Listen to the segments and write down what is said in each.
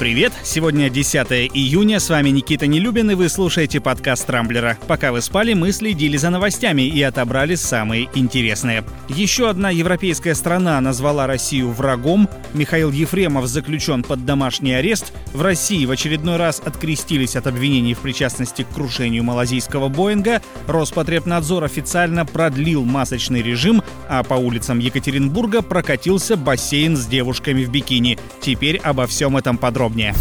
Привет! Сегодня 10 июня, с вами Никита Нелюбин, и вы слушаете подкаст Рамблера. Пока вы спали, мы следили за новостями и отобрали самые интересные. Еще одна европейская страна назвала Россию врагом, Михаил Ефремов заключен под домашний арест, в России в очередной раз открестились от обвинений в причастности к крушению малазийского Боинга, Роспотребнадзор официально продлил масочный режим, а по улицам Екатеринбурга прокатился бассейн с девушками в бикини. Теперь обо всем этом подробно подробнее.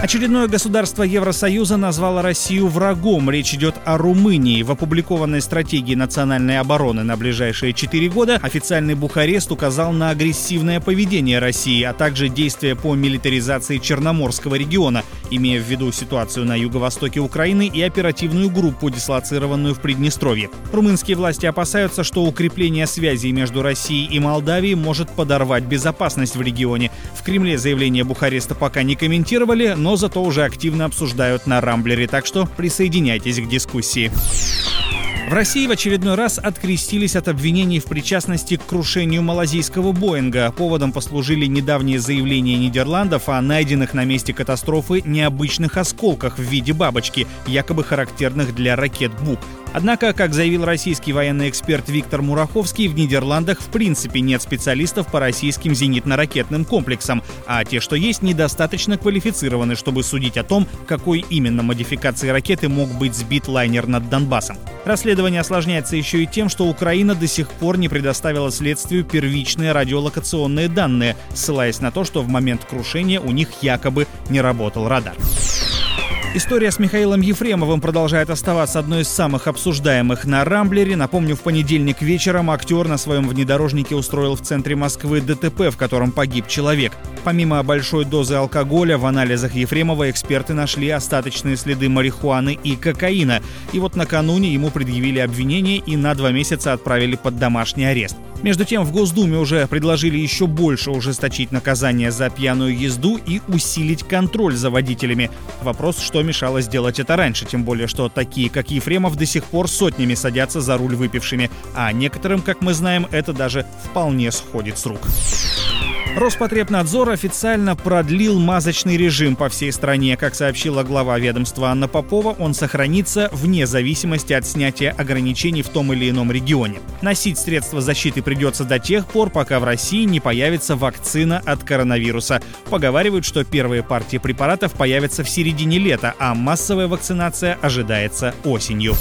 Очередное государство Евросоюза назвало Россию врагом. Речь идет о Румынии. В опубликованной стратегии национальной обороны на ближайшие четыре года официальный Бухарест указал на агрессивное поведение России, а также действия по милитаризации Черноморского региона, имея в виду ситуацию на юго-востоке Украины и оперативную группу, дислоцированную в Приднестровье. Румынские власти опасаются, что укрепление связей между Россией и Молдавией может подорвать безопасность в регионе. В Кремле заявление Бухареста пока не комментировали, но зато уже активно обсуждают на Рамблере, так что присоединяйтесь к дискуссии. В России в очередной раз открестились от обвинений в причастности к крушению малазийского Боинга. Поводом послужили недавние заявления Нидерландов о найденных на месте катастрофы необычных осколках в виде бабочки, якобы характерных для ракет БУК. Однако, как заявил российский военный эксперт Виктор Мураховский, в Нидерландах в принципе нет специалистов по российским зенитно-ракетным комплексам, а те, что есть, недостаточно квалифицированы, чтобы судить о том, какой именно модификации ракеты мог быть сбит лайнер над Донбассом. Расследование осложняется еще и тем, что Украина до сих пор не предоставила следствию первичные радиолокационные данные, ссылаясь на то, что в момент крушения у них якобы не работал радар. История с Михаилом Ефремовым продолжает оставаться одной из самых обсуждаемых на Рамблере. Напомню, в понедельник вечером актер на своем внедорожнике устроил в центре Москвы ДТП, в котором погиб человек. Помимо большой дозы алкоголя, в анализах Ефремова эксперты нашли остаточные следы марихуаны и кокаина. И вот накануне ему предъявили обвинение и на два месяца отправили под домашний арест. Между тем, в Госдуме уже предложили еще больше ужесточить наказание за пьяную езду и усилить контроль за водителями. Вопрос, что мешало сделать это раньше, тем более, что такие, как Ефремов, до сих пор сотнями садятся за руль выпившими, а некоторым, как мы знаем, это даже вполне сходит с рук. Роспотребнадзор официально продлил масочный режим по всей стране. Как сообщила глава ведомства Анна Попова, он сохранится вне зависимости от снятия ограничений в том или ином регионе. Носить средства защиты придется до тех пор, пока в России не появится вакцина от коронавируса. Поговаривают, что первые партии препаратов появятся в середине лета, а массовая вакцинация ожидается осенью.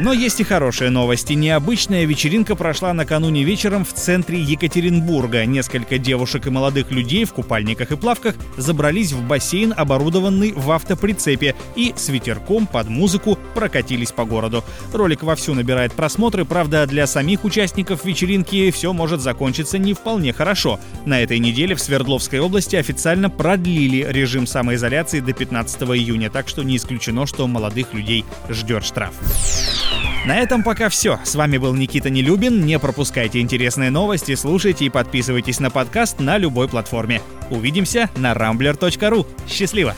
Но есть и хорошие новости. Необычная вечеринка прошла накануне вечером в центре Екатеринбурга. Несколько девушек и молодых людей в купальниках и плавках забрались в бассейн, оборудованный в автоприцепе, и с ветерком под музыку прокатились по городу. Ролик вовсю набирает просмотры, правда, для самих участников вечеринки все может закончиться не вполне хорошо. На этой неделе в Свердловской области официально продлили режим самоизоляции до 15 июня, так что не исключено, что молодых людей ждет штраф. На этом пока все. С вами был Никита Нелюбин. Не пропускайте интересные новости, слушайте и подписывайтесь на подкаст на любой платформе. Увидимся на rambler.ru. Счастливо!